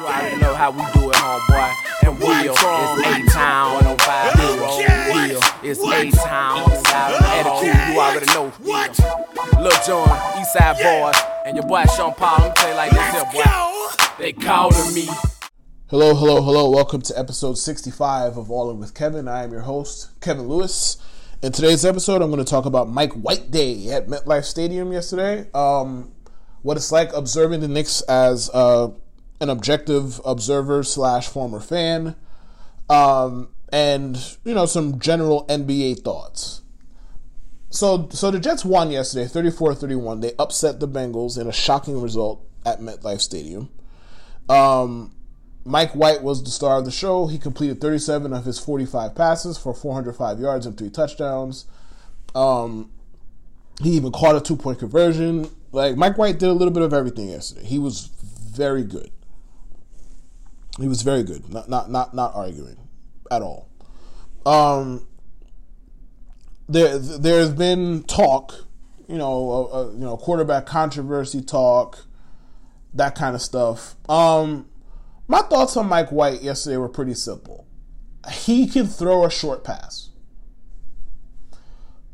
You already know how we do it, homeboy. And Will, it's A-Town, 105 Will, it's A-Town, attitude, you already know. Lil Jon, Eastside Boys, and your boy Sean Paul, let me tell you like this here, boy. They calling me. Hello, hello, hello. Welcome to episode 65 of All In With Kevin. I am your host, Kevin Lewis. In today's episode, I'm going to talk about Mike White Day at MetLife Stadium yesterday. Um, what it's like observing the Knicks as uh, an objective observer slash former fan, um, and you know some general NBA thoughts. So, so the Jets won yesterday, 34-31. They upset the Bengals in a shocking result at MetLife Stadium. Um, Mike White was the star of the show. He completed 37 of his 45 passes for 405 yards and three touchdowns. Um, he even caught a two point conversion. Like Mike White did a little bit of everything yesterday. He was very good. He was very good. Not not not not arguing at all. Um, there there's been talk, you know, uh, you know, quarterback controversy talk, that kind of stuff. Um, my thoughts on Mike White yesterday were pretty simple. He can throw a short pass.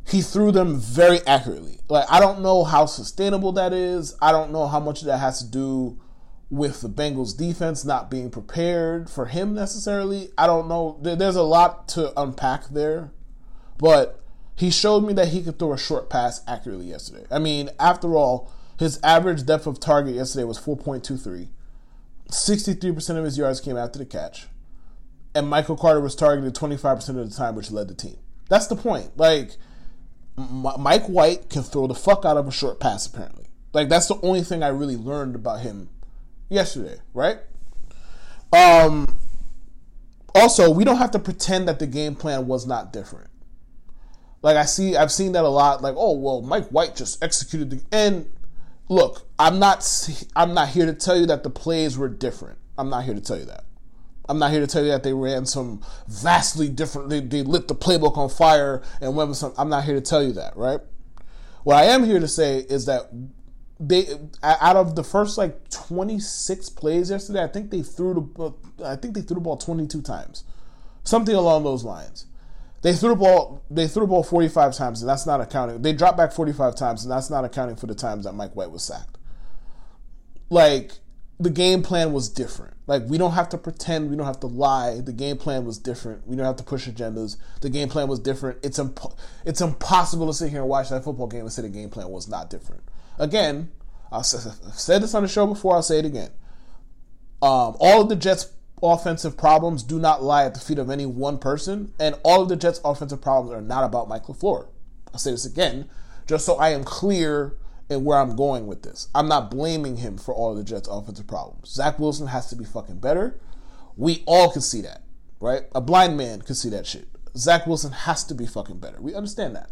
He threw them very accurately. Like I don't know how sustainable that is. I don't know how much that has to do with the Bengals defense not being prepared for him necessarily. I don't know. There's a lot to unpack there. But he showed me that he could throw a short pass accurately yesterday. I mean, after all, his average depth of target yesterday was 4.23. 63% of his yards came after the catch. And Michael Carter was targeted 25% of the time, which led the team. That's the point. Like, Mike White can throw the fuck out of a short pass, apparently. Like, that's the only thing I really learned about him yesterday, right? Um, also, we don't have to pretend that the game plan was not different. Like I see, I've seen that a lot. Like, oh well, Mike White just executed the. And look, I'm not, I'm not here to tell you that the plays were different. I'm not here to tell you that. I'm not here to tell you that they ran some vastly different. They, they lit the playbook on fire and went with some. I'm not here to tell you that, right? What I am here to say is that they out of the first like 26 plays yesterday, I think they threw the I think they threw the ball 22 times, something along those lines. They threw the ball. They threw the ball 45 times, and that's not accounting. They dropped back 45 times, and that's not accounting for the times that Mike White was sacked. Like the game plan was different. Like we don't have to pretend. We don't have to lie. The game plan was different. We don't have to push agendas. The game plan was different. It's imp- it's impossible to sit here and watch that football game and say the game plan was not different. Again, I've said this on the show before. I'll say it again. Um, all of the Jets offensive problems do not lie at the feet of any one person, and all of the Jets' offensive problems are not about Mike LaFleur. I'll say this again, just so I am clear in where I'm going with this. I'm not blaming him for all of the Jets' offensive problems. Zach Wilson has to be fucking better. We all can see that, right? A blind man could see that shit. Zach Wilson has to be fucking better. We understand that.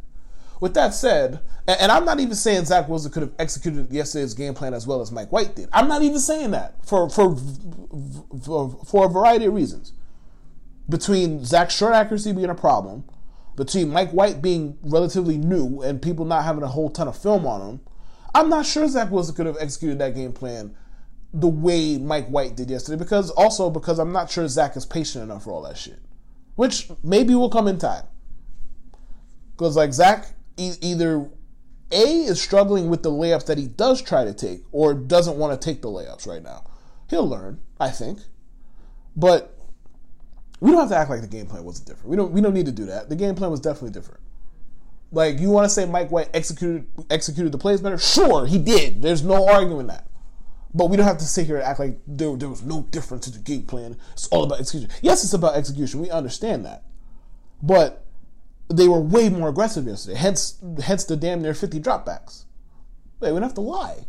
With that said, and, I'm not even saying Zach Wilson could have executed yesterday's game plan as well as Mike White did. I'm not even saying that for for for, for a variety of reasons. Between Zach's short accuracy being a problem, between Mike White being relatively new and people not having a whole ton of film on him, I'm not sure Zach Wilson could have executed that game plan the way Mike White did yesterday. Because also because I'm not sure Zach is patient enough for all that shit, which maybe will come in time. Because like Zach e- either A is struggling with the layups that he does try to take or doesn't want to take the layups right now. He'll learn, I think. But we don't have to act like the game plan wasn't different. We don't we don't need to do that. The game plan was definitely different. Like you want to say Mike White executed executed the plays better? Sure, he did. There's no arguing that. But we don't have to sit here and act like there, there was no difference to the game plan. It's all about execution. Yes, it's about execution. We understand that. But they were way more aggressive yesterday. Hence, hence the damn near 50 dropbacks. Like, we don't have to lie.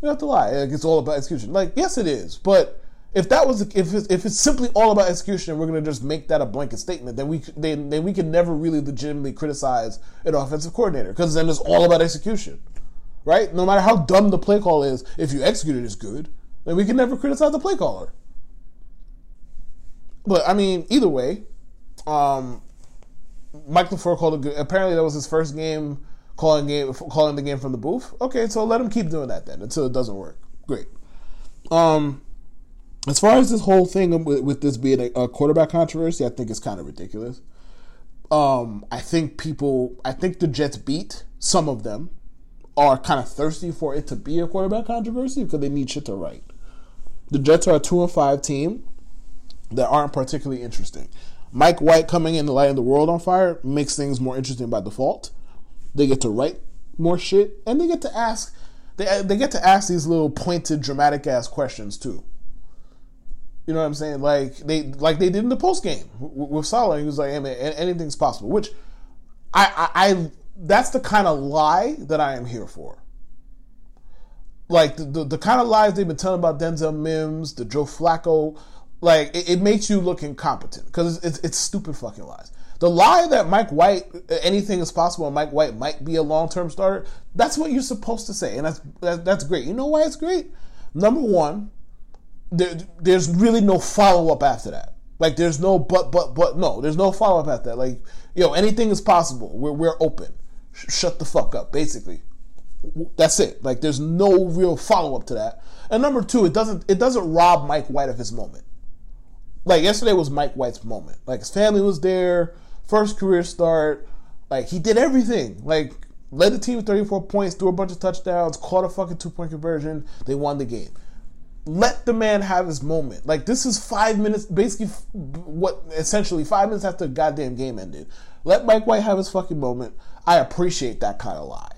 We don't have to lie. Like, it's all about execution. Like, yes, it is. But if that was, if it's, if it's simply all about execution, and we're going to just make that a blanket statement, then we then, then we can never really legitimately criticize an offensive coordinator because then it's all about execution, right? No matter how dumb the play call is, if you execute it as good, then we can never criticize the play caller. But I mean, either way, um, Mike LaFleur called a good. Apparently, that was his first game calling game calling the game from the booth. Okay, so let him keep doing that then until it doesn't work. Great. Um, as far as this whole thing with, with this being a, a, quarterback controversy, I think it's kind of ridiculous. Um, I think people, I think the Jets beat some of them are kind of thirsty for it to be a quarterback controversy because they need shit to write. The Jets are a two and five team that aren't particularly interesting. Mike White coming in the light the world on fire makes things more interesting by default. They get to write more shit, and they get to ask they they get to ask these little pointed, dramatic ass questions too. You know what I'm saying? Like they like they did in the post game with Saleh. He was like, "Hey man, anything's possible." Which I, I, I that's the kind of lie that I am here for. Like the, the, the kind of lies they've been telling about Denzel Mims, the Joe Flacco, like it, it makes you look incompetent because it's, it's, stupid fucking lies. The lie that Mike White, anything is possible, and Mike White might be a long term starter, that's what you're supposed to say. And that's, that, that's great. You know why it's great? Number one, there, there's really no follow up after that. Like, there's no but, but, but, no, there's no follow up after that. Like, yo, anything is possible. We're, we're open. Sh- shut the fuck up, basically. That's it. Like, there's no real follow up to that. And number two, it doesn't, it doesn't rob Mike White of his moment. Like, yesterday was Mike White's moment. Like, his family was there first career start. Like he did everything. Like led the team with 34 points, threw a bunch of touchdowns, caught a fucking two point conversion. They won the game. Let the man have his moment. Like this is five minutes, basically what essentially five minutes after the goddamn game ended. Let Mike White have his fucking moment. I appreciate that kind of lie.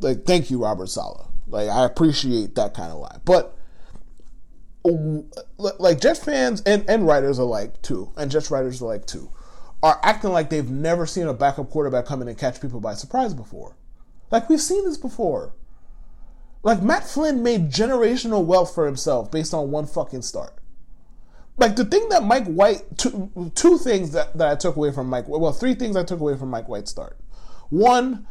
Like thank you, Robert Saleh. Like I appreciate that kind of lie. But like Jets fans and, and writers alike too, and Jets writers alike too are acting like they've never seen a backup quarterback come in and catch people by surprise before. Like we've seen this before. Like Matt Flynn made generational wealth for himself based on one fucking start. Like the thing that Mike White, two, two things that, that I took away from Mike, well, three things I took away from Mike White's start. One,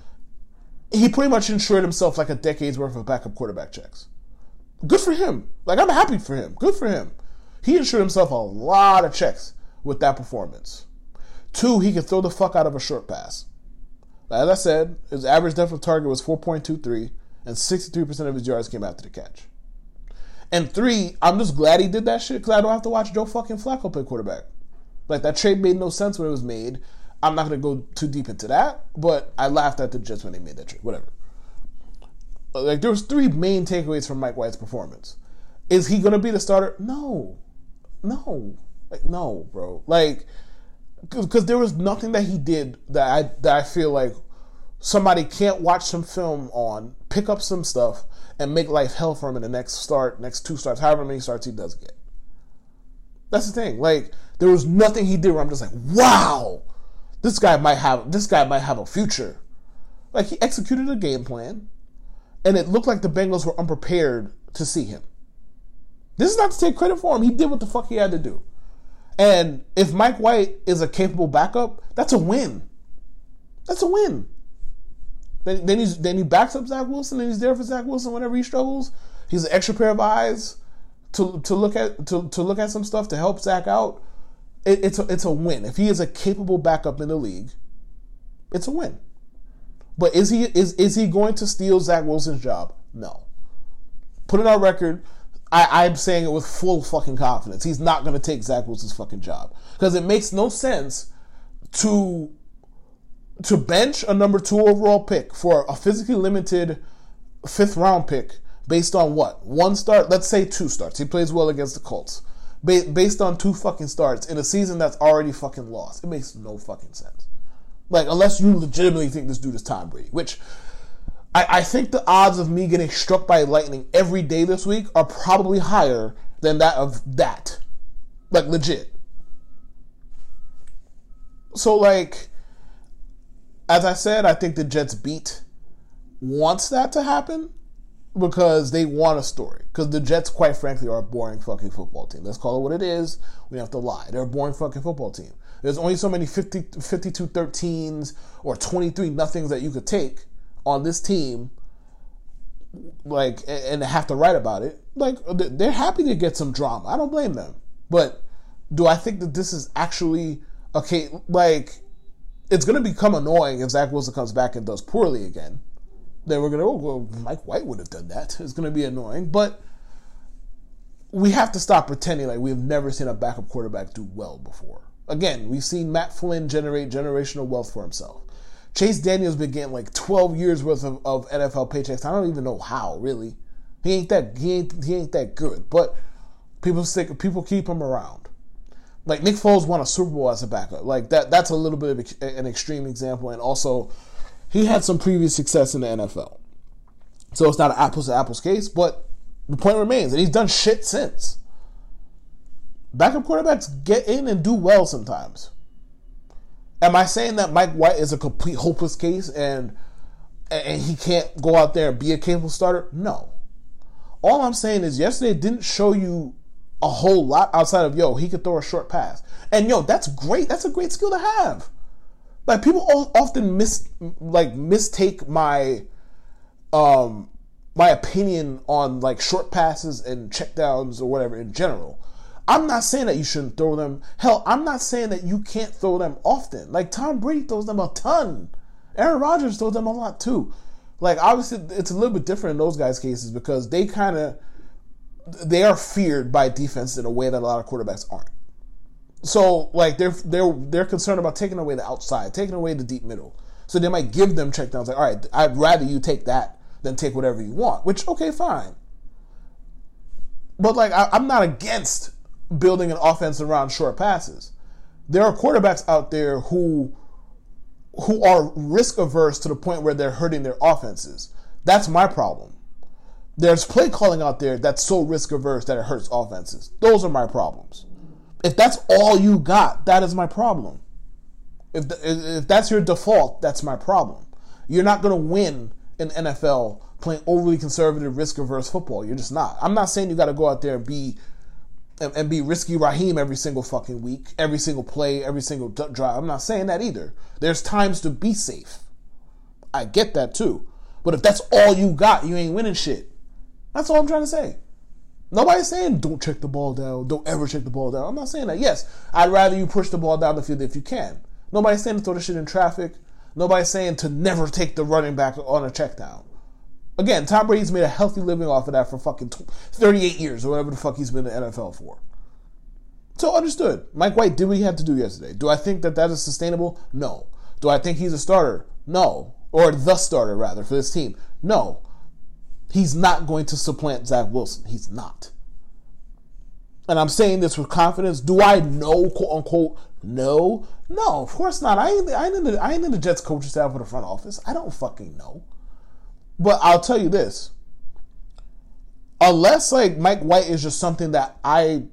he pretty much insured himself like a decade's worth of backup quarterback checks. Good for him. Like I'm happy for him. Good for him. He insured himself a lot of checks with that performance. Two, he can throw the fuck out of a short pass. As I said, his average depth of target was 4.23, and 63% of his yards came after the catch. And three, I'm just glad he did that shit because I don't have to watch Joe fucking Flacco play quarterback. Like that trade made no sense when it was made. I'm not to go too deep into that, but I laughed at the Jets when they made that trade. Whatever. Like there was three main takeaways from Mike White's performance. Is he going to be the starter? No, no, like no, bro. Like because there was nothing that he did that I that I feel like somebody can't watch some film on, pick up some stuff, and make life hell for him in the next start, next two starts, however many starts he does get. That's the thing. Like there was nothing he did where I'm just like, wow, this guy might have this guy might have a future. Like he executed a game plan, and it looked like the Bengals were unprepared to see him. This is not to take credit for him. He did what the fuck he had to do. And if Mike White is a capable backup, that's a win. That's a win. Then, then he's then he backs up Zach Wilson and he's there for Zach Wilson whenever he struggles. He's an extra pair of eyes to to look at to, to look at some stuff to help Zach out. It, it's a, it's a win. If he is a capable backup in the league, it's a win. But is he is is he going to steal Zach Wilson's job? No. Put it on record. I, I'm saying it with full fucking confidence. He's not going to take Zach Wilson's fucking job because it makes no sense to to bench a number two overall pick for a physically limited fifth round pick based on what one start. Let's say two starts. He plays well against the Colts. based on two fucking starts in a season that's already fucking lost. It makes no fucking sense. Like, unless you legitimately think this dude is Tom Brady, which I, I think the odds of me getting struck by lightning every day this week are probably higher than that of that. Like legit. So like as I said, I think the Jets beat wants that to happen because they want a story. Because the Jets, quite frankly, are a boring fucking football team. Let's call it what it is. We have to lie. They're a boring fucking football team. There's only so many 50, 52 13s or 23 nothings that you could take on this team, like, and have to write about it, like, they're happy to get some drama. I don't blame them. But do I think that this is actually okay? Like, it's going to become annoying if Zach Wilson comes back and does poorly again. Then we're going to, oh, well, Mike White would have done that. It's going to be annoying. But we have to stop pretending like we've never seen a backup quarterback do well before. Again, we've seen Matt Flynn generate generational wealth for himself. Chase Daniel's been getting like 12 years worth of, of NFL paychecks. I don't even know how, really. He ain't that he ain't he ain't that good. But people stick people keep him around. Like Nick Foles won a Super Bowl as a backup. Like that that's a little bit of an extreme example and also he had some previous success in the NFL. So it's not an apples to apples case, but the point remains that he's done shit since. Backup quarterbacks get in and do well sometimes. Am I saying that Mike White is a complete hopeless case and and he can't go out there and be a capable starter? No. All I'm saying is yesterday didn't show you a whole lot outside of yo, he could throw a short pass. And yo, that's great. That's a great skill to have. Like people often miss like mistake my um my opinion on like short passes and checkdowns or whatever in general. I'm not saying that you shouldn't throw them. Hell, I'm not saying that you can't throw them often. Like Tom Brady throws them a ton. Aaron Rodgers throws them a lot too. Like obviously it's a little bit different in those guys' cases because they kind of they are feared by defense in a way that a lot of quarterbacks aren't. So like they're they're they're concerned about taking away the outside, taking away the deep middle. So they might give them checkdowns like, all right, I'd rather you take that than take whatever you want. Which okay, fine. But like I, I'm not against building an offense around short passes. There are quarterbacks out there who who are risk averse to the point where they're hurting their offenses. That's my problem. There's play calling out there that's so risk averse that it hurts offenses. Those are my problems. If that's all you got, that is my problem. If, the, if that's your default, that's my problem. You're not going to win in NFL playing overly conservative, risk averse football. You're just not. I'm not saying you got to go out there and be and, and, be risky Raheem every single fucking week, every single play, every single drive. I'm not saying that either. There's times to be safe. I get that too. But if that's all you got, you ain't winning shit. That's all I'm trying to say. Nobody's saying don't check the ball down, don't ever check the ball down. I'm not saying that. Yes, I'd rather you push the ball down the field if you can. Nobody's saying to throw the shit in traffic. Nobody's saying to never take the running back on a check down. Again, Tom Brady's made a healthy living off of that for fucking 38 years or whatever the fuck he's been in the NFL for. So understood. Mike White did what he had to do yesterday. Do I think that that is sustainable? No. Do I think he's a starter? No. Or the starter, rather, for this team? No. He's not going to supplant Zach Wilson. He's not. And I'm saying this with confidence. Do I know, quote unquote, no? No, of course not. I ain't, I ain't, in, the, I ain't in the Jets coaching staff or the front office. I don't fucking know. But I'll tell you this. Unless like Mike White is just something that I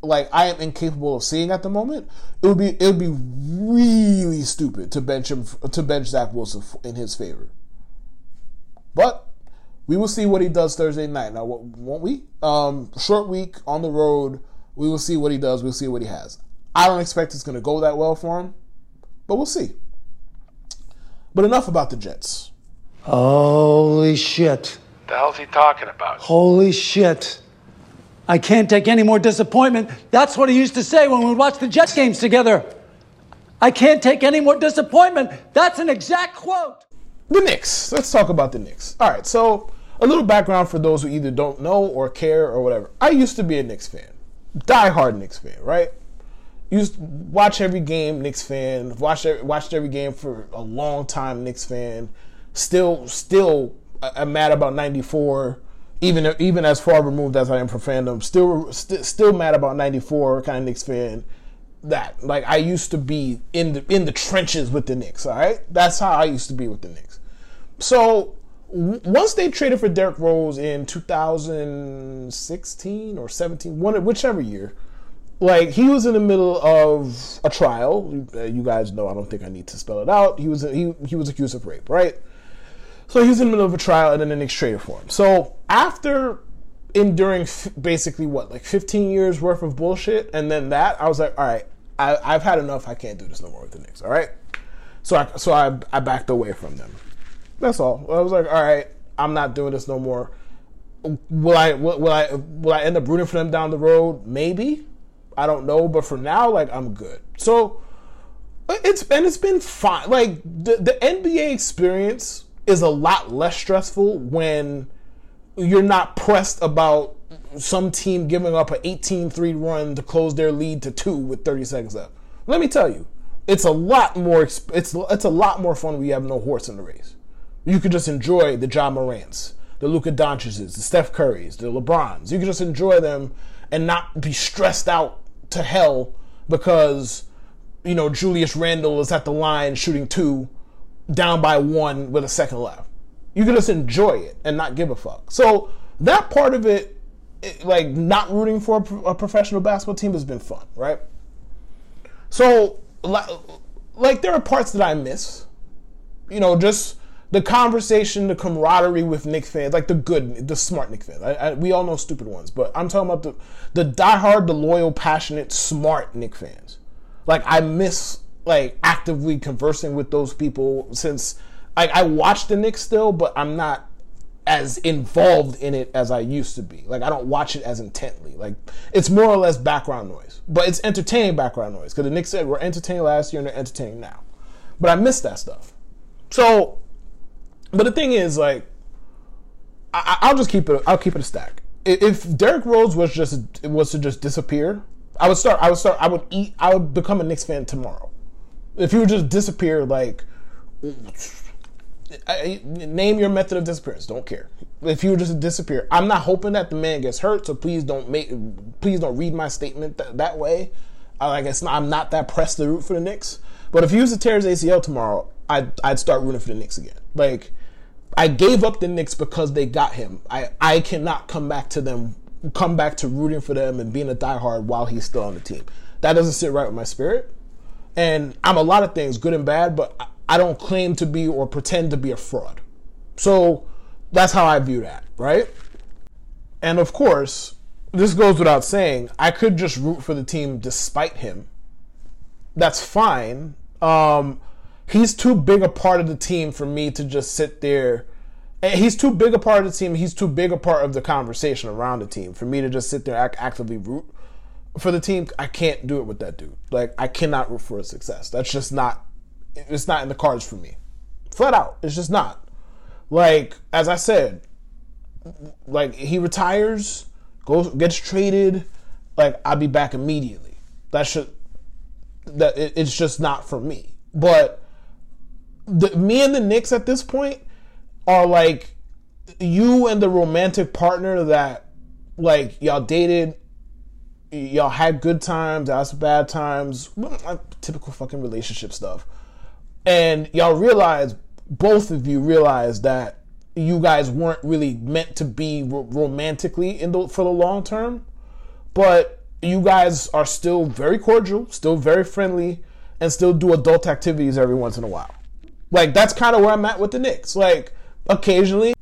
like I am incapable of seeing at the moment, it would be it would be really stupid to bench him to bench Zach Wilson in his favor. But we will see what he does Thursday night. Now, won't we? Um, short week on the road. We will see what he does. We'll see what he has. I don't expect it's going to go that well for him, but we'll see. But enough about the Jets. Holy shit. The hell's he talking about? Holy shit. I can't take any more disappointment. That's what he used to say when we would watch the Jets games together. I can't take any more disappointment. That's an exact quote. The Knicks. Let's talk about the Knicks. All right, so a little background for those who either don't know or care or whatever. I used to be a Knicks fan, die-hard Knicks fan, right? Used to watch every game, Knicks fan. Watched watched every game for a long time, Knicks fan still still uh, I'm mad about '94. Even even as far removed as I am from fandom, still st- still mad about '94. Kind of Knicks fan. That like I used to be in the in the trenches with the Knicks. All right, that's how I used to be with the Knicks. So w- once they traded for Derrick Rose in 2016 or 17, one whichever year, like he was in the middle of a trial. You uh, guys know I don't think I need to spell it out. He was he he was accused of rape, right? So he was in the middle of a trial, and then the Knicks traded for him. So after enduring f- basically what like 15 years worth of bullshit, and then that, I was like, all right, I, I've had enough. I can't do this no more with the Knicks. All right. So I so I I backed away from them. That's all. I was like, all right, I'm not doing this no more. Will I will, will I will I end up rooting for them down the road? Maybe. I don't know, but for now, like I'm good. So it's, and it's been fine. Like the the NBA experience is a lot less stressful when you're not pressed about some team giving up an 18-3 run to close their lead to two with 30 seconds left. Let me tell you, it's a lot more. It's it's a lot more fun when you have no horse in the race. You could just enjoy the Ja Morants, the Luka Doncic's, the Steph Currys, the LeBrons. You can just enjoy them and not be stressed out to hell because you know Julius Randle is at the line shooting two, down by one with a second left. You can just enjoy it and not give a fuck. So that part of it, like not rooting for a professional basketball team, has been fun, right? So like there are parts that I miss. You know, just the conversation, the camaraderie with Knick fans, like the good, the smart Knick fans. I, I, we all know stupid ones, but I'm talking about the the diehard, the loyal, passionate, smart Knick fans. Like I miss like actively conversing with those people since I, I watch the Knicks still, but I'm not as involved in it as I used to be. Like I don't watch it as intently. Like it's more or less background noise, but it's entertaining background noise because the Knicks said we're entertaining last year and they're entertaining now. But I miss that stuff. So, but the thing is, like, I, will just keep it. I'll keep it a stack. If Derrick Rose was just was to just disappear, I would start. I would start. I would eat. I would become a Knicks fan tomorrow. If you just disappear, like I, name your method of disappearance. Don't care. If you just disappear, I'm not hoping that the man gets hurt. So please don't make, please don't read my statement th- that way. I, like it's not, I'm not that pressed to root for the Knicks. But if he was to tear his ACL tomorrow, I'd I'd start rooting for the Knicks again. Like I gave up the Knicks because they got him. I I cannot come back to them, come back to rooting for them and being a diehard while he's still on the team. That doesn't sit right with my spirit. And I'm a lot of things, good and bad, but I don't claim to be or pretend to be a fraud. So that's how I view that, right? And of course, this goes without saying, I could just root for the team despite him. That's fine. Um, he's too big a part of the team for me to just sit there. And he's too big a part of the team. He's too big a part of the conversation around the team for me to just sit there and actively root for the team. I can't do it with that dude. Like I cannot root for his success. That's just not it's not in the cards for me. Flat out, it's just not. Like as I said, like he retires, goes gets traded, like I'll be back immediately. That should that it, it's just not for me. But the, me and the Knicks at this point are like you and the romantic partner that like y'all dated y'all had good times, y'all had bad times, typical fucking relationship stuff and y'all realize both of you realize that you guys weren't really meant to be ro- romantically in the for the long term, but you guys are still very cordial, still very friendly, and still do adult activities every once in a while. Like that's kind of where I'm at with the Knicks. Like occasionally,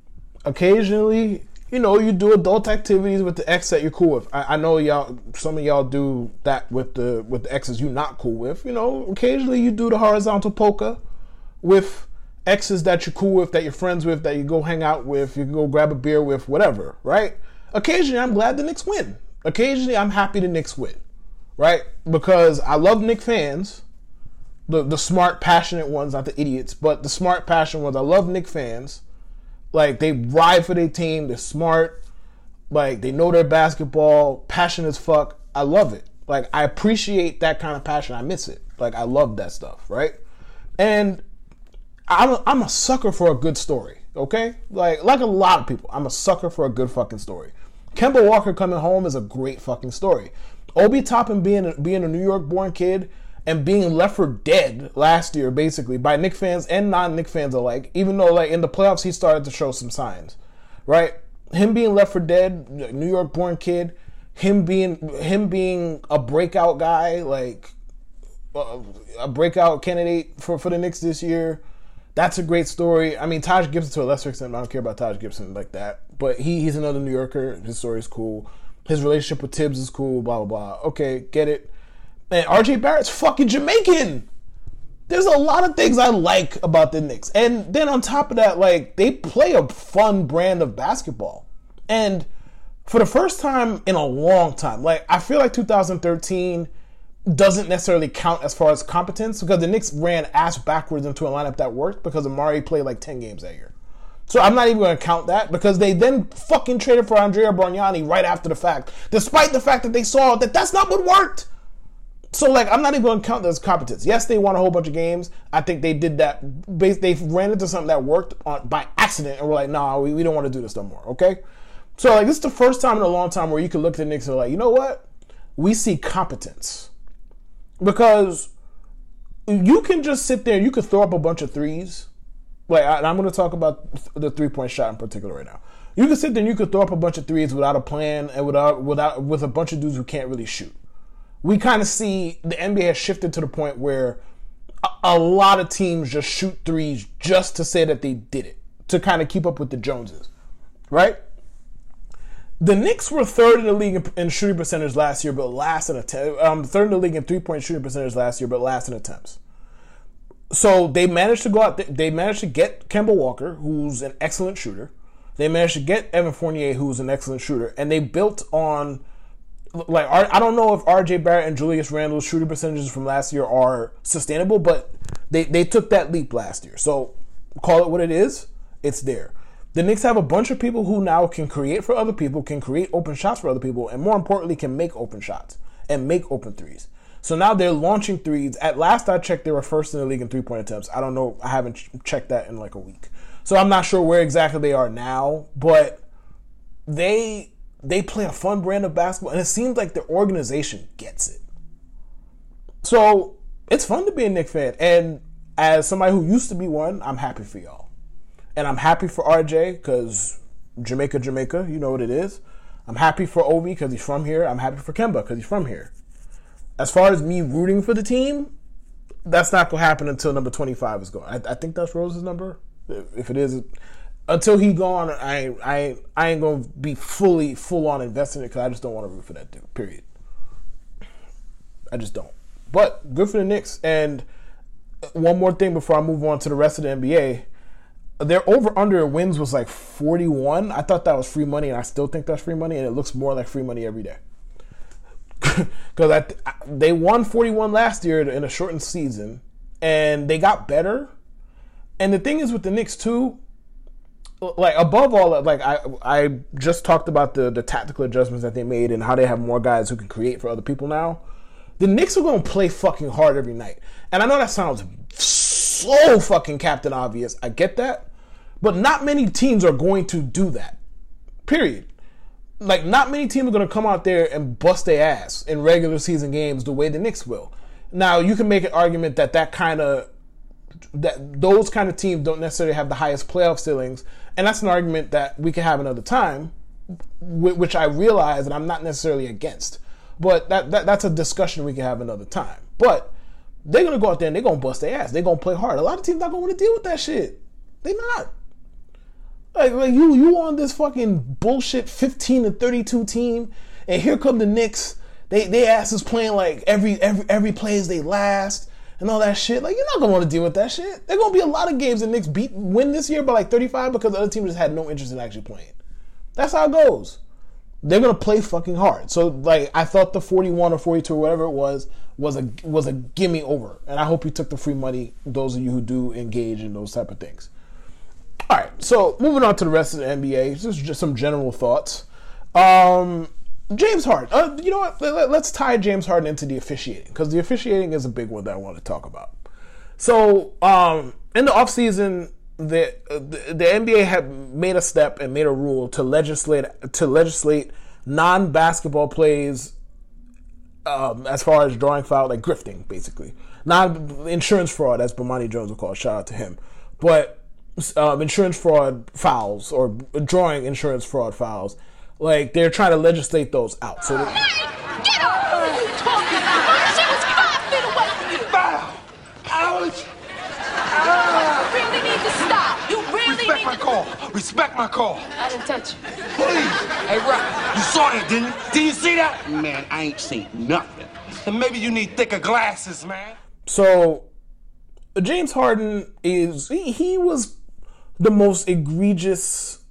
occasionally, you know, you do adult activities with the ex that you're cool with. I, I know y'all, some of y'all do that with the with the exes you're not cool with. You know, occasionally you do the horizontal polka with exes that you're cool with, that you're friends with, that you go hang out with, you can go grab a beer with, whatever, right? Occasionally, I'm glad the Knicks win. Occasionally, I'm happy the Knicks win, right? Because I love Knick fans, the the smart, passionate ones, not the idiots, but the smart, passionate ones. I love Knick fans like they ride for their team. They're smart. Like they know their basketball. Passionate as fuck. I love it. Like I appreciate that kind of passion. I miss it. Like I love that stuff, right? And I'm a, I'm a sucker for a good story. Okay, like like a lot of people, I'm a sucker for a good fucking story. Kemba Walker coming home is a great fucking story. Obi Toppin being being a New York born kid and being left for dead last year, basically, by Knick fans and non Knick fans alike, even though, like, in the playoffs, he started to show some signs, right? Him being left for dead, New York born kid, him being him being a breakout guy, like uh, a breakout candidate for, for the Knicks this year. That's a great story. I mean, Taj Gibson to a lesser extent. I don't care about Taj Gibson like that, but he, he's another New Yorker. His story is cool. His relationship with Thibs is cool. Blah blah blah. Okay, get it. Man, RJ Barrett's fucking Jamaican. There's a lot of things I like about the Knicks. And then on top of that, like, they play a fun brand of basketball. And for the first time in a long time, like, I feel like 2013 doesn't necessarily count as far as competence because the Knicks ran ass backwards into a lineup that worked because Amar'e played like 10 games that year. So I'm not even going to count that because they then fucking traded for Andrea Bargnani right after the fact, despite the fact that they saw that that's not what worked. So like I'm not even going to count that as competence. Yes, they won a whole bunch of games. I think they did that. They ran into something that worked on, by accident, and we're like, nah, we, we don't want to do this no more. Okay. So like this is the first time in a long time where you can look at the Knicks and like, you know what? We see competence because you can just sit there. You could throw up a bunch of threes. Like I, I'm going to talk about the three point shot in particular right now. You can sit there and you could throw up a bunch of threes without a plan and without without with a bunch of dudes who can't really shoot we kind of see the NBA has shifted to the point where a, a, lot of teams just shoot threes just to say that they did it, to kind of keep up with the Joneses, right? The Knicks were third in the league in, in shooting percentage last year, but last in attempts. Um, third in the league in three point shooting percentage last year, but last in attempts. So they managed to go out. They managed to get Kemba Walker, who's an excellent shooter. They managed to get Evan Fournier, who's an excellent shooter, and they built on like I don't know if RJ Barrett and Julius Randle's shooting percentages from last year are sustainable, but they, they took that leap last year. So call it what it is, it's there. The Knicks have a bunch of people who now can create for other people, can create open shots for other people, and more importantly, can make open shots and make open threes. So now they're launching threes. At last I checked, they were first in the league in three point attempts. I don't know. I haven't checked that in like a week. So I'm not sure where exactly they are now, but they they play a fun brand of basketball, and it seems like the organization gets it. So it's fun to be a Knick fan, and as somebody who used to be one, I'm happy for y'all, and I'm happy for RJ because Jamaica, Jamaica, you know what it is. I'm happy for Obi because he's from here. I'm happy for Kemba because he's from here. As far as me rooting for the team, that's not gonna happen until number 25 is gone. I, I think that's Rose's number. If it is, until he gone, I I I ain't gonna be fully full on invested in it because I just don't want to root for that dude. Period. I just don't. But good for the Knicks. And uh, one more thing before I move on to the rest of the NBA. Their over under wins was like 41. I thought that was free money, and I still think that's free money, and it looks more like free money every day. Because they won 41 last year in a shortened season, and they got better. And the thing is with the Knicks, too, like above all like I I just talked about the the tactical adjustments that they made and how they have more guys who can create for other people now. The Knicks are going to play fucking hard every night. And I know that sounds so fucking captain obvious. I get that. But not many teams are going to do that. Period. Like not many teams are going to come out there and bust their ass in regular season games the way the Knicks will. Now, you can make an argument that that kind of that those kind of teams don't necessarily have the highest playoff ceilings, and that's an argument that we can have another time, which I realize that I'm not necessarily against. But that, that that's a discussion we can have another time. But they're gonna go out there and they're gonna bust their ass. They're gonna play hard. A lot of teams not gonna want to deal with that shit. They not. Like, like you you on this fucking bullshit 15 to 32 team, and here come the Knicks. They they asses playing like every every every play is they last and all that shit. Like you're not gonna want to deal with that shit. There's gonna be a lot of games that Knicks beat win this year by like 35 because the other team just had no interest in actually playing. That's how it goes. They're gonna play fucking hard. So like I thought the 41 or 42 or whatever it was was a was a gimme over, and I hope you took the free money. Those of you who do engage in those type of things. All right, so moving on to the rest of the NBA, just just some general thoughts. Um, James Harden. Uh, you know what? Let's tie James Harden into the officiating because the officiating is a big one that I want to talk about. So, um, in the offseason, the, the the NBA had made a step and made a rule to legislate to legislate non basketball plays um, as far as drawing foul, like grifting, basically. Non insurance fraud, as Bomani Jones would call it. Shout out to him. But um, insurance fraud fouls or drawing insurance fraud fouls like they're trying to legislate those out. So. Hey, get off! What are you talking about? She was five feet away from you. Foul! Ouch! Ah. You really need to stop. You really Respect need my to. call. Respect my call. I didn't touch you. Please. Hey, Rock, You saw that, didn't you? Did you see that? man, I ain't seen nothing. Then maybe you need thicker glasses, man. So James Harden is he, he was the most egregious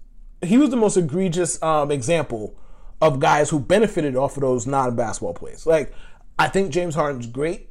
he was the most egregious um, example of guys who benefited off of those non-basketball plays. Like I think James Harden's great.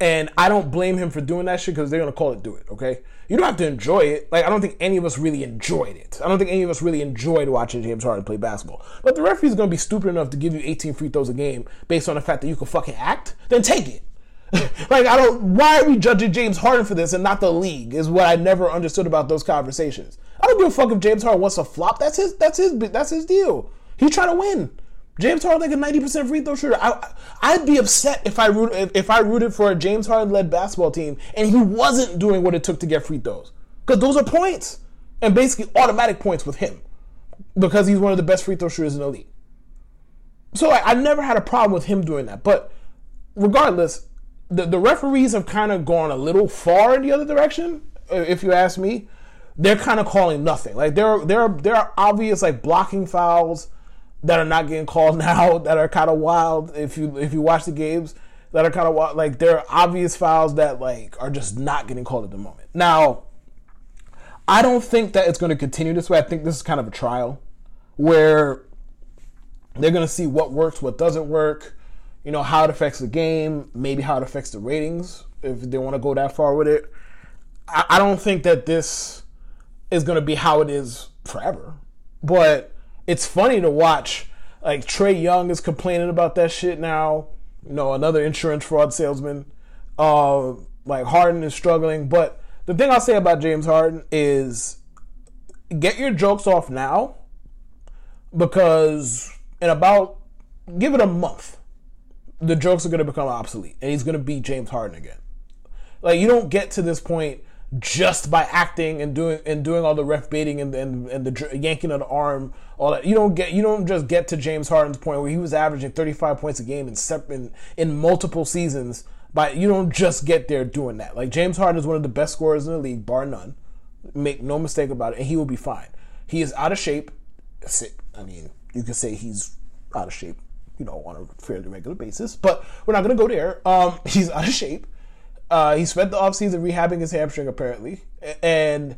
And I don't blame him for doing that shit because they're gonna call it do it, okay? You don't have to enjoy it. Like I don't think any of us really enjoyed it. I don't think any of us really enjoyed watching James Harden play basketball. But the referee's gonna be stupid enough to give you 18 free throws a game based on the fact that you can fucking act, then take it. like I don't why are we judging James Harden for this and not the league is what I never understood about those conversations. I don't give a fuck if James Harden wants to flop. That's his that's his that's his deal. He's trying to win. James Harden like a ninety percent free throw shooter. I, I'd be upset if I root, if, if I rooted for a James Harden led basketball team and he wasn't doing what it took to get free throws because those are points and basically automatic points with him because he's one of the best free throw shooters in the league. So I, I never had a problem with him doing that. But regardless, the the referees have kind of gone a little far in the other direction. If you ask me, they're kind of calling nothing. Like there there there are obvious like blocking fouls that are not getting called now that are kind of wild. If you if you watch the games that are kind of wild like there are obvious fouls that like are just not getting called at the moment. Now i don't think that it's going to continue this way. I think this is kind of a trial where they're going to see what works what doesn't work you know how it affects the game maybe how it affects the ratings if they want to go that far with it. I, I don't think that this is going to be how it is forever but it's funny to watch. Like Trae Young is complaining about that shit now. You know, another insurance fraud salesman. Uh, like Harden is struggling, but the thing I'll say about James Harden is get your jokes off now because in about give it a month, the jokes are going to become obsolete and he's going to be James Harden again. Like you don't get to this point just by acting and doing and doing all the ref baiting and and, and the yanking of the arm, all that. You don't get you don't just get to James Harden's point where he was averaging 35 points a game in in, in multiple seasons. By you don't just get there doing that. Like James Harden is one of the best scorers in the league, bar none. Make no mistake about it, and he will be fine. He is out of shape. I mean, you could say he's out of shape, you know, on a fairly regular basis, but we're not going to go there. Um, he's out of shape. Uh, he spent the offseason rehabbing his hamstring apparently, and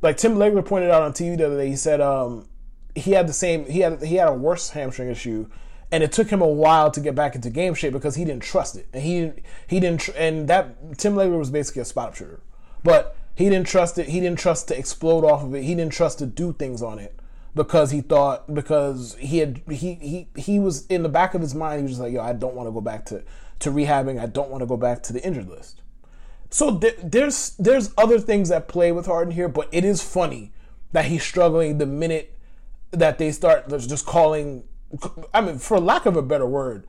like Tim Legler pointed out on TV the other day, he said um, he had the same he had he had a worse hamstring issue, and it took him a while to get back into game shape because he didn't trust it, and he he didn't tr- and that Tim Legler was basically a spot up shooter, but he didn't trust it. He didn't trust to explode off of it. He didn't trust to do things on it because he thought because he had he he he was in the back of his mind he was just like yo I don't want to go back to to rehabbing I don't want to go back to the injured list. So th- there's there's other things that play with Harden here, but it is funny that he's struggling the minute that they start just calling. I mean, for lack of a better word,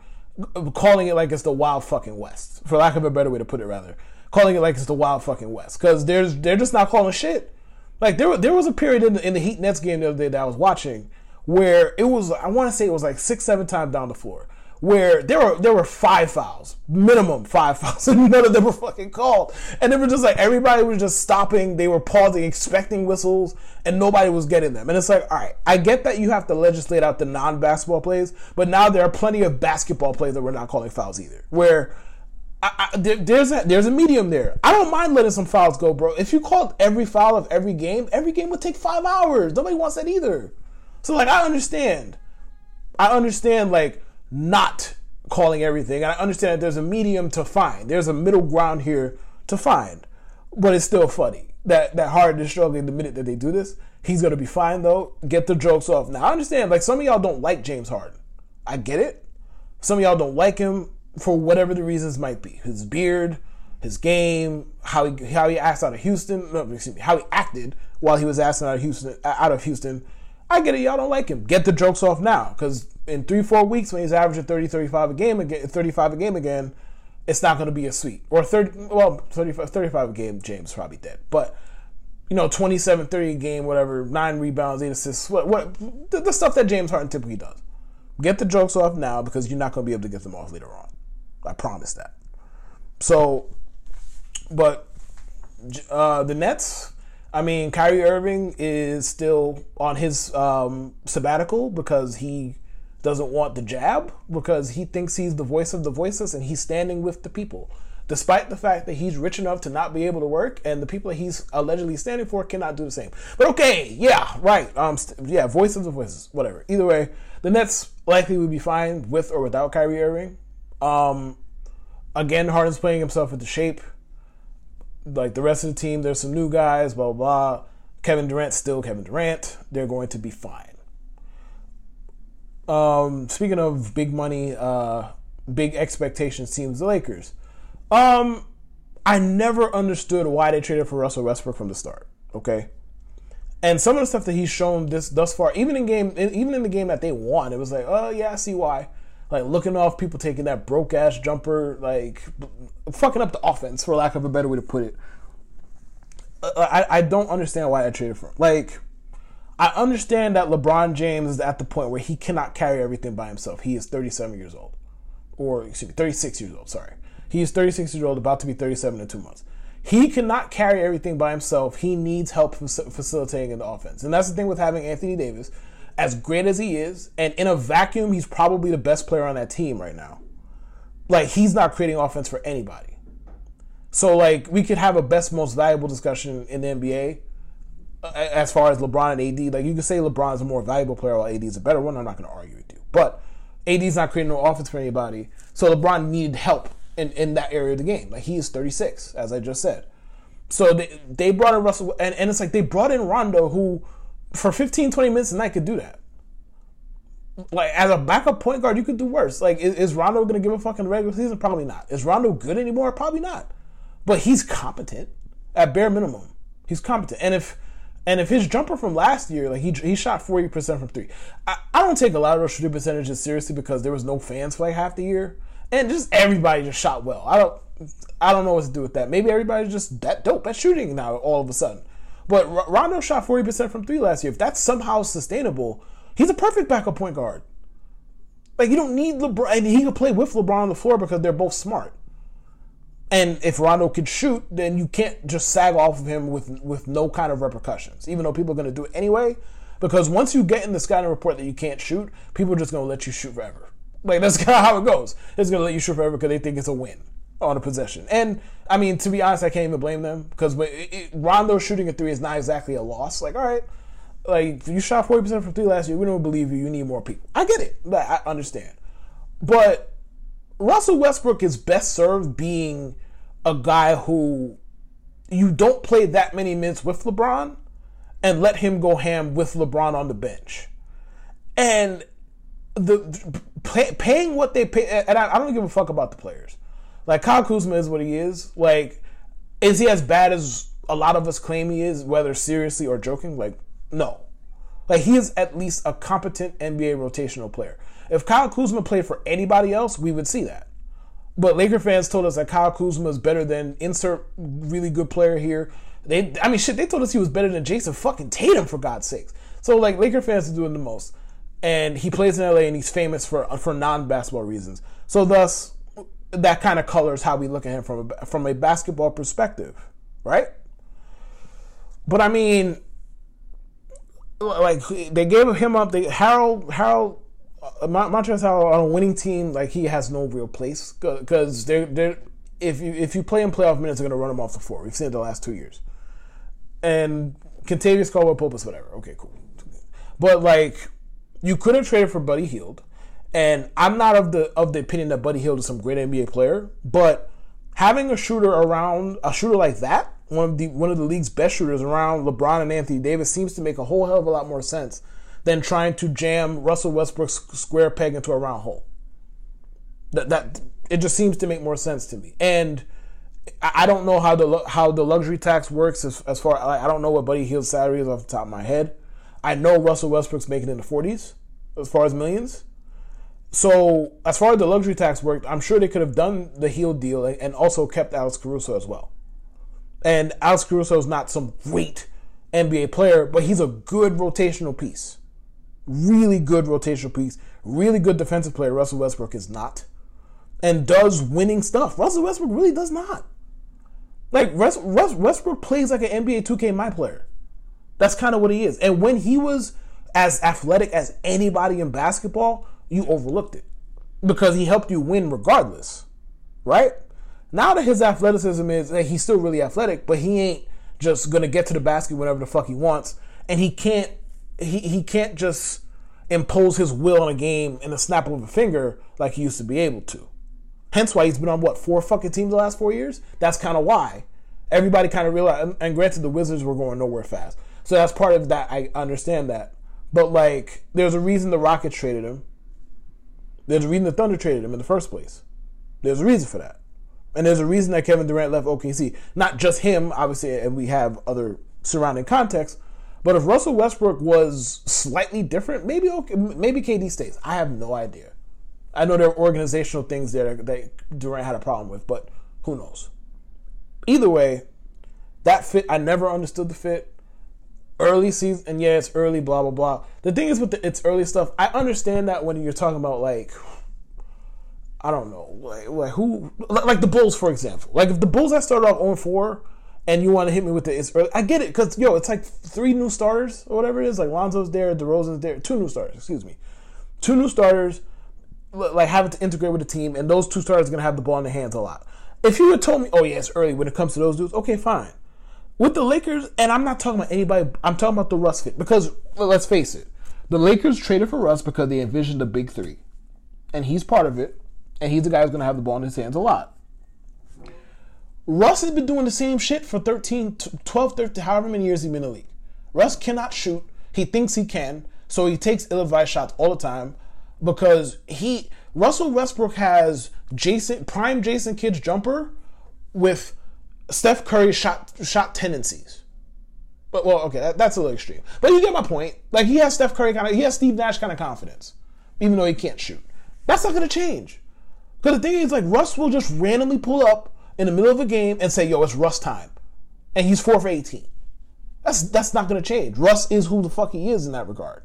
calling it like it's the wild fucking west. For lack of a better way to put it, rather calling it like it's the wild fucking west because there's they're just not calling shit. Like there there was a period in the, in the Heat Nets game the other day that I was watching where it was I want to say it was like six seven times down the floor where there were there were five fouls, minimum five fouls, and none of them were fucking called. And they were just like everybody was just stopping, they were pausing, expecting whistles, and nobody was getting them. And it's like, all right, I get that you have to legislate out the non-basketball plays, but now there are plenty of basketball plays that we're not calling fouls either. Where I, I, there, there's a there's a medium there. I don't mind letting some fouls go, bro. If you called every foul of every game, every game would take five hours. Nobody wants that either. So like, I understand. I understand like not calling everything. And I understand that there's a medium to find. There's a middle ground here to find. But it's still funny that that Harden is struggling the minute that they do this. He's gonna be fine though. Get the jokes off. Now I understand. Like some of y'all don't like James Harden. I get it. Some of y'all don't like him for whatever the reasons might be. His beard, his game, how he how he acts out of Houston. No, excuse me, how he acted while he was acting out of Houston. Out of Houston. I get it. Y'all don't like him. Get the jokes off now, because in three four weeks when he's averaging 30 35 a game again 35 a game again it's not going to be a sweet. Or 30 well 35 35 a game james probably dead. But you know 27 30 a game whatever nine rebounds eight assists what what the, the stuff that james harden typically does. Get the jokes off now because you're not going to be able to get them off later on. I promise that. So but uh, the nets I mean, Kyrie Irving is still on his um, sabbatical because he doesn't want the jab because he thinks he's the voice of the voiceless and he's standing with the people. Despite the fact that he's rich enough to not be able to work and the people that he's allegedly standing for cannot do the same. But okay, yeah, right. Um, yeah, voice of the voices, whatever. Either way, the Nets likely would be fine with or without Kyrie Irving. Um, Again, Harden's playing himself into shape. Like the rest of the team, there's some new guys, blah, blah, blah. Kevin Durant's still Kevin Durant. They're going to be fine. Um, speaking of big money, uh, big expectations teams, the Lakers. Um, I never understood why they traded for Russell Westbrook from the start. Okay, and some of the stuff that he's shown this thus far, even in game, even in the game that they won, it was like, oh yeah, I see why. Like looking off people taking that broke ass jumper, like fucking up the offense, for lack of a better way to put it. Uh, I, I don't understand why I traded for him. Like, I understand that LeBron James is at the point where he cannot carry everything by himself. He is 37 years old, or excuse me, 36 years old. Sorry, he is 36 years old, about to be 37 in two months. He cannot carry everything by himself. He needs help facilitating in the offense, and that's the thing with having Anthony Davis, as great as he is, and in a vacuum, he's probably the best player on that team right now. Like he's not creating offense for anybody. So like we could have a best most valuable discussion in the NBA as far as LeBron and AD. Like you can say LeBron is a more valuable player while AD is a better one. I'm not going to argue with you, but AD's not creating no offense for anybody. So LeBron needed help in, in that area of the game. Like he is 36, as I just said. So they, they brought in Russell, and, and it's like they brought in Rondo, who for 15, 20 minutes a night could do that. Like as a backup point guard, you could do worse. Like is, is Rondo going to give a fucking regular season? Probably not. Is Rondo good anymore? Probably not. But he's competent at bare minimum. He's competent, and if and if his jumper from last year, like he he shot forty percent from three, I, I don't take a lot of those shooting percentages seriously because there was no fans for like half the year, and just everybody just shot well. I don't I don't know what to do with that. Maybe everybody's just that dope at shooting now all of a sudden. But R- Rondo shot forty percent from three last year. If that's somehow sustainable, he's a perfect backup point guard. Like you don't need LeBron, and he can play with LeBron on the floor because they're both smart. And if Rondo could shoot, then you can't just sag off of him with with no kind of repercussions, even though people are going to do it anyway. Because once you get in the scouting report that you can't shoot, people are just going to let you shoot forever. Like that's kind of how it goes. It's going to let you shoot forever because they think it's a win on a possession. And I mean, to be honest, I can't even blame them because Rondo shooting a three is not exactly a loss. Like, all right, like you shot forty percent from three last year, we don't believe you. You need more people. I get it. I understand, but Russell Westbrook is best served being a guy who you don't play that many minutes with LeBron and let him go ham with LeBron on the bench. And the pay, paying what they pay, and I, I, don't give a fuck about the players. Like Kyle Kuzma is what he is. Like, is he as bad as a lot of us claim he is, whether seriously or joking? Like, no. Like he is at least a competent NBA rotational player. If Kyle Kuzma played for anybody else, we would see that. But Laker fans told us that Kyle Kuzma is better than insert really good player here. They, I mean, shit, they told us he was better than Jayson fucking Tatum for God's sakes. So like Laker fans are doing the most, and he plays in LA and he's famous for for non basketball reasons. So thus, that kind of colors how we look at him from a, from a basketball perspective, right? But I mean, like they gave him up. They Harrell Harrell uh, Montrezl on a winning team, like he has no real place because they're they're if you if you play in playoff minutes, they're gonna run him off the floor. We've seen it the last two years. And Kentavious Caldwell Pope is whatever. Okay, cool. But like, you could have traded for Buddy Hield, and I'm not of the of the opinion that Buddy Hield is some great NBA player, but having a shooter around a shooter like that, one of the one of the league's best shooters around LeBron and Anthony Davis seems to make a whole hell of a lot more sense than trying to jam Russell Westbrook's square peg into a round hole. That that it just seems to make more sense to me. And I don't know how the how the luxury tax works as, as far I don't know what Buddy Hield's salary is off the top of my head. I know Russell Westbrook's making in the 40s as far as millions. So as far as the luxury tax worked, I'm sure they could have done the Hield deal and also kept Alex Caruso as well. And Alex Caruso is not some great NBA player, but he's a good rotational piece really good rotational piece, really good defensive player. Russell Westbrook is not, and does winning stuff. Russell Westbrook really does not. Like Russ, Russ, Westbrook plays like an NBA 2K my player. That's kind of what he is. And when he was as athletic as anybody in basketball, you overlooked it because he helped you win regardless, right? Now that his athleticism is, that he's still really athletic, but he ain't just gonna get to the basket whenever the fuck he wants, and he can't he, he can't just impose his will on a game in a snap of a finger like he used to be able to. Hence why he's been on what four fucking teams the last four years. That's kind of why everybody kind of realized. And, and granted, the Wizards were going nowhere fast, so that's part of that. I understand that, but like, there's a reason the Rockets traded him. There's a reason the Thunder traded him in the first place. There's a reason for that, and there's a reason that Kevin Durant left OKC. Not just him, obviously, and we have other surrounding context. But if Russell Westbrook was slightly different, maybe okay, maybe KD stays. I have no idea. I know there are organizational things there that Durant had a problem with, but who knows? Either way, that fit I never understood the fit. Early season, and yeah, it's early, blah blah blah. The thing is with the, it's early stuff. I understand that when you're talking about like, I don't know, like, like who, like the Bulls for example. Like if the Bulls had started off 0 4 and you want to hit me with the it's early, I get it because yo, it's like three new starters or whatever it is. Like Lonzo's there, DeRozan's there, two new starters. Excuse me, two new starters like having to integrate with the team, and those two starters are gonna have the ball in their hands a lot. If you had told me, oh yeah, it's early when it comes to those dudes, okay, fine. With the Lakers, and I'm not talking about anybody, I'm talking about the Russ fit because let's face it, the Lakers traded for Russ because they envisioned a big three, and he's part of it, and he's the guy who's gonna have the ball in his hands a lot. Russ has been doing the same shit for 13, 12, 13, however many years he's been in the league. Russ cannot shoot. He thinks he can, so he takes ill-advised shots all the time because he Russell Westbrook has Jason prime Jason Kidd's jumper with Steph Curry's shot shot tendencies. But well, okay, that, that's a little extreme. But you get my point. Like he has Steph Curry kind of he has Steve Nash kind of confidence, even though he can't shoot. That's not gonna change. Because the thing is, like Russ will just randomly pull up in the middle of a game and say, "Yo, it's Russ time," and he's four for eighteen. That's that's not gonna change. Russ is who the fuck he is in that regard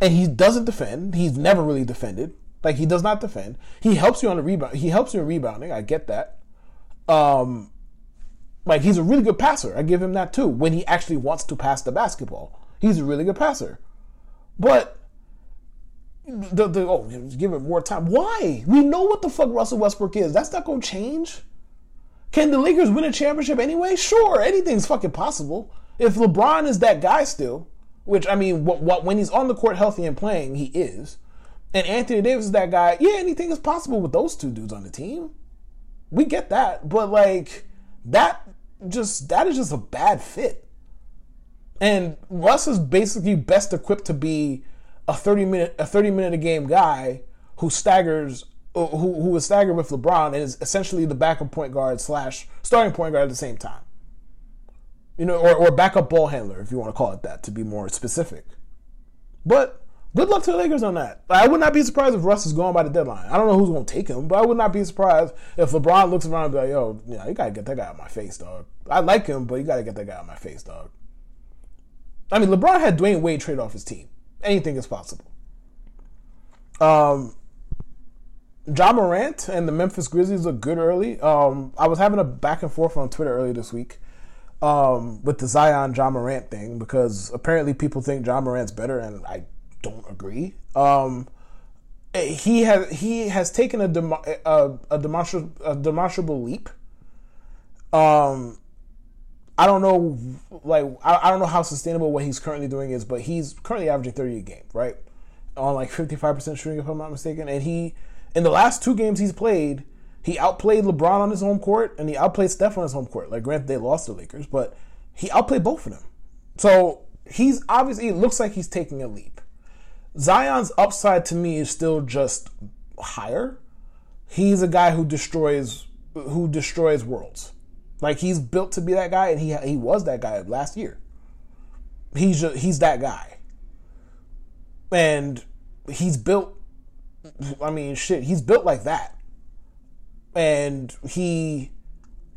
and he doesn't defend. He's never really defended. Like he does not defend. He helps you on the rebound. He helps you in rebounding. I get that. Um, like he's a really good passer. I give him that too. When he actually wants to pass the basketball, he's a really good passer. But the, the oh, give him more time. Why? We know what the fuck Russell Westbrook is. That's not gonna change. Can the Lakers win a championship anyway? Sure, anything's fucking possible. If LeBron is that guy still, which I mean, what, what when he's on the court healthy and playing, he is. And Anthony Davis is that guy. Yeah, anything is possible with those two dudes on the team. We get that, but like that just that is just a bad fit. And Russ is basically best equipped to be a 30 minute a 30 minute a game guy who staggers who who is staggered with LeBron and is essentially the backup point guard slash starting point guard at the same time you know, or, or backup ball handler, if you want to call it that, to be more specific. But good luck to the Lakers on that. I would not be surprised if Russ is gone by the deadline. I don't know who's going to take him, but I would not be surprised if LeBron looks around and be like, yo, yeah, you got to get that guy out of my face, dog. I like him, but you got to get that guy out of my face, dog. I mean, LeBron had Dwyane Wade trade off his team. Anything is possible. Um, Ja Morant and the Memphis Grizzlies look good early. Um, I was having a back and forth on Twitter earlier this week um, with the Zion Ja Morant thing because apparently people think Ja Morant's better, and I don't agree. Um, he has he has taken a dem- a, a, demonstrable, a demonstrable leap. Um, I don't know, like I, I don't know how sustainable what he's currently doing is, but he's currently averaging thirty a game, right? On like fifty five percent shooting, if I'm not mistaken, and he in the last two games he's played he outplayed LeBron on his home court and he outplayed Steph on his home court. Like, granted, they lost the Lakers, but he outplayed both of them. So he's obviously, it looks like he's taking a leap. Zion's upside to me is still just higher. He's a guy who destroys who destroys worlds. Like he's built to be that guy, and he he was that guy last year. He's just, he's that guy, and he's built. I mean, shit, he's built like that and he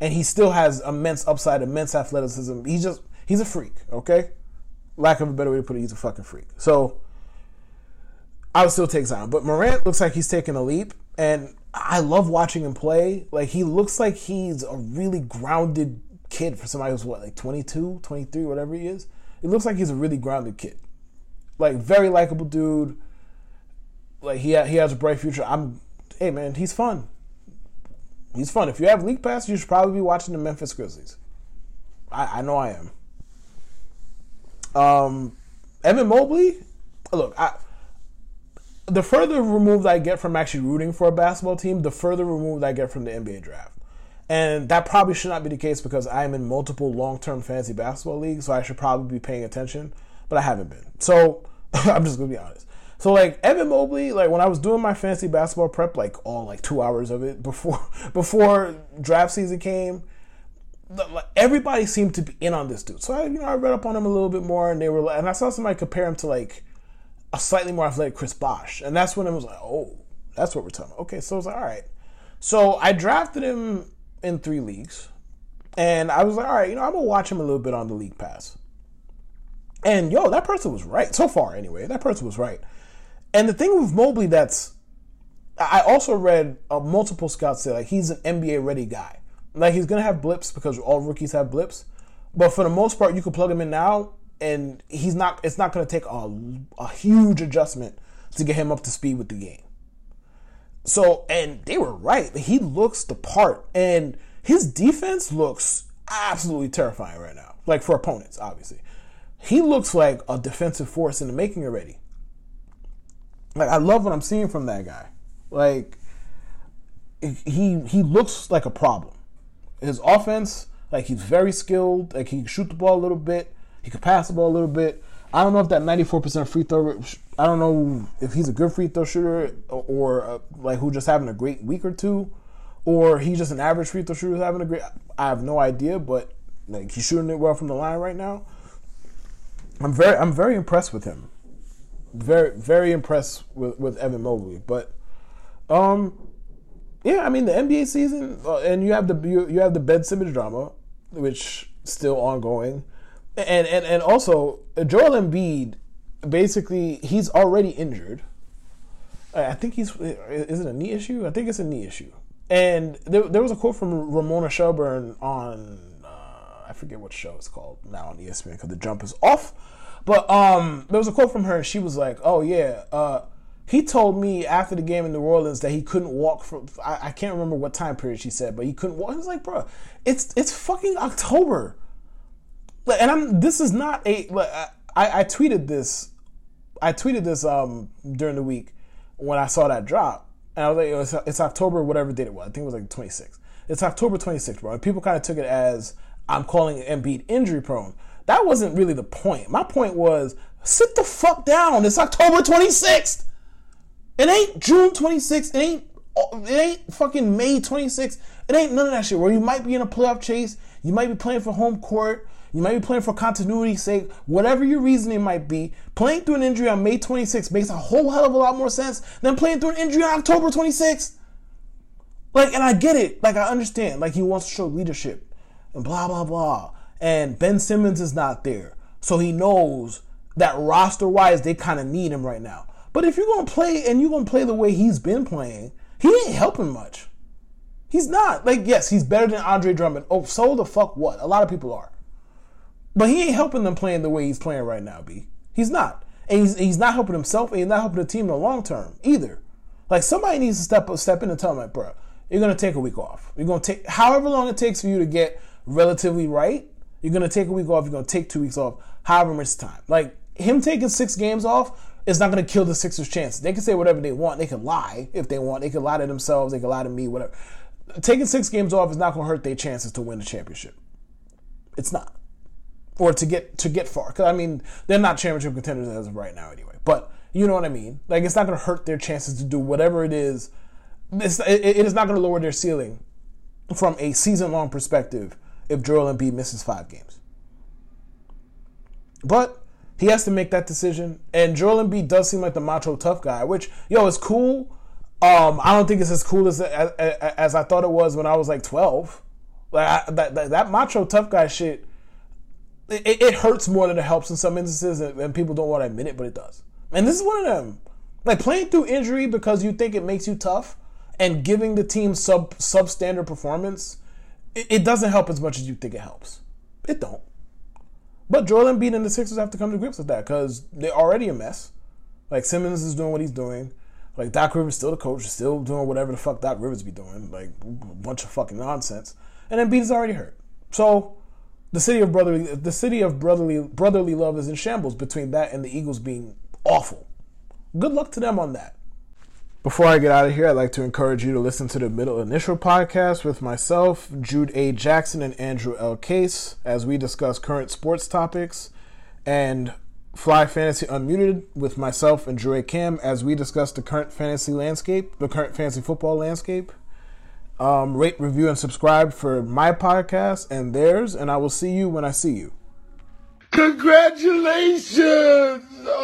and he still has immense upside, immense athleticism. He's just he's a freak, okay? Lack of a better way to put it, he's a fucking freak. So I would still take Zion. But Morant looks like he's taking a leap and I love watching him play. Like he looks like he's a really grounded kid for somebody who's what, like 22, 23, whatever he is. It looks like he's a really grounded kid. Like very likable dude. Like he ha- he has a bright future. I'm hey man, he's fun he's fun. If you have League Pass, you should probably be watching the Memphis Grizzlies. I, I know I am. Um, Evan Mobley, look, I the further removed I get from actually rooting for a basketball team, the further removed I get from the NBA draft. And that probably should not be the case because I am in multiple long term fantasy basketball leagues, so I should probably be paying attention, but I haven't been. So I'm just gonna be honest. So like Evan Mobley, like when I was doing my fantasy basketball prep, like all like two hours of it before before draft season came, everybody seemed to be in on this dude. So I, you know, I read up on him a little bit more, and they were, and I saw somebody compare him to like a slightly more athletic Chris Bosh, and that's when I was like, oh, that's what we're talking. About. Okay, so I was like, all right. So I drafted him in three leagues, and I was like, all right, you know, I'm gonna watch him a little bit on the league pass. And yo, that person was right so far. Anyway, that person was right. And the thing with Mobley that's I also read uh, multiple scouts say like he's an NBA ready guy. Like he's gonna have blips because all rookies have blips, but for the most part, you can plug him in now, and he's not. It's not gonna take a, a huge adjustment to get him up to speed with the game. So, and they were right. He looks the part, and his defense looks absolutely terrifying right now. Like for opponents, obviously, he looks like a defensive force in the making already. Like I love what I'm seeing from that guy. Like he he looks like a problem. His offense, like he's very skilled. Like he can shoot the ball a little bit. He can pass the ball a little bit. I don't know if that 94% free throw. I don't know if he's a good free throw shooter or, uh, like who just having a great week or two, or he's just an average free throw shooter having a great. I have no idea, but like he's shooting it well from the line right now. I'm very I'm very impressed with him very very impressed with, with Evan Mobley. But um, yeah, I mean the NBA season, uh, and you have the you, you have the Ben Simmons drama, which still ongoing, and and and also Joel Embiid, basically he's already injured. I think he's is it a knee issue? I think it's a knee issue. And there, there was a quote from Ramona Shelburne on uh, I forget what show it's called now on ESPN because the jump is off but um, there was a quote from her. She was like, "Oh yeah, uh, he told me after the game in New Orleans that he couldn't walk from. I, I can't remember what time period she said, but he couldn't walk. I was like, bro, it's it's fucking October, and I'm. This is not a. Like, I, I tweeted this. I tweeted this um during the week when I saw that drop, and I was like, it's, it's October, whatever date it was. I think it was like 26th. It's October 26th, bro. And people kind of took it as I'm calling Embiid injury prone. That wasn't really the point. My point was sit the fuck down. It's October 26th. It ain't June 26th. It ain't it ain't fucking May 26th. It ain't none of that shit. Where you might be in a playoff chase, you might be playing for home court, you might be playing for continuity's sake, whatever your reasoning might be. Playing through an injury on May 26th makes a whole hell of a lot more sense than playing through an injury on October 26th. Like, and I get it. Like, I understand. Like, he wants to show leadership and blah blah blah and Ben Simmons is not there. So he knows that roster wise, they kind of need him right now. But if you're going to play and you're going to play the way he's been playing, he ain't helping much. He's not. Like, yes, he's better than Andre Drummond. Oh, so the fuck what? A lot of people are. But he ain't helping them playing the way he's playing right now, B. He's not. And he's, he's not helping himself and he's not helping the team in the long term either. Like, somebody needs to step up, step in and tell him, like, bro, you're going to take a week off. You're going to take however long it takes for you to get relatively right you're gonna take a week off. You're gonna take two weeks off. However much time. Like him taking six games off is not gonna kill the Sixers' chance. They can say whatever they want. They can lie if they want. They can lie to themselves. They can lie to me. Whatever. Taking six games off is not gonna hurt their chances to win the championship. It's not, or to get to get far. Because I mean, they're not championship contenders as of right now, anyway. But you know what I mean. Like it's not gonna hurt their chances to do whatever it is. It's, it, it is not gonna lower their ceiling from a season long perspective if Joel Embiid misses five games. But he has to make that decision. And Joel Embiid does seem like the macho tough guy, which, yo, is cool. Um, I don't think it's as cool as, as, as I thought it was when I was like 12. Like I, that, that, that macho tough guy shit, it, it, hurts more than it helps in some instances, and people don't want to admit it, but it does. And this is one of them. Like playing through injury because you think it makes you tough, and giving the team sub substandard performance it, doesn't help as much as you think it helps. It don't. But Joel Embiid and the Sixers have to come to grips with that because they're already a mess. Like Simmons is doing what he's doing. Like Doc Rivers still the coach, still doing whatever the fuck Doc Rivers be doing. Like a bunch of fucking nonsense. And Embiid is already hurt. So the city of brotherly the city of brotherly brotherly love is in shambles between that and the Eagles being awful. Good luck to them on that. Before I get out of here, I'd like to encourage you to listen to the Middle Initial podcast with myself, Jude A. Jackson, and Andrew L. Case as we discuss current sports topics, and Fly Fantasy Unmuted with myself and Drew A. Cam as we discuss the current fantasy landscape, the current fantasy football landscape. Um, rate, review, and subscribe for my podcast and theirs, and I will see you when I see you. Congratulations!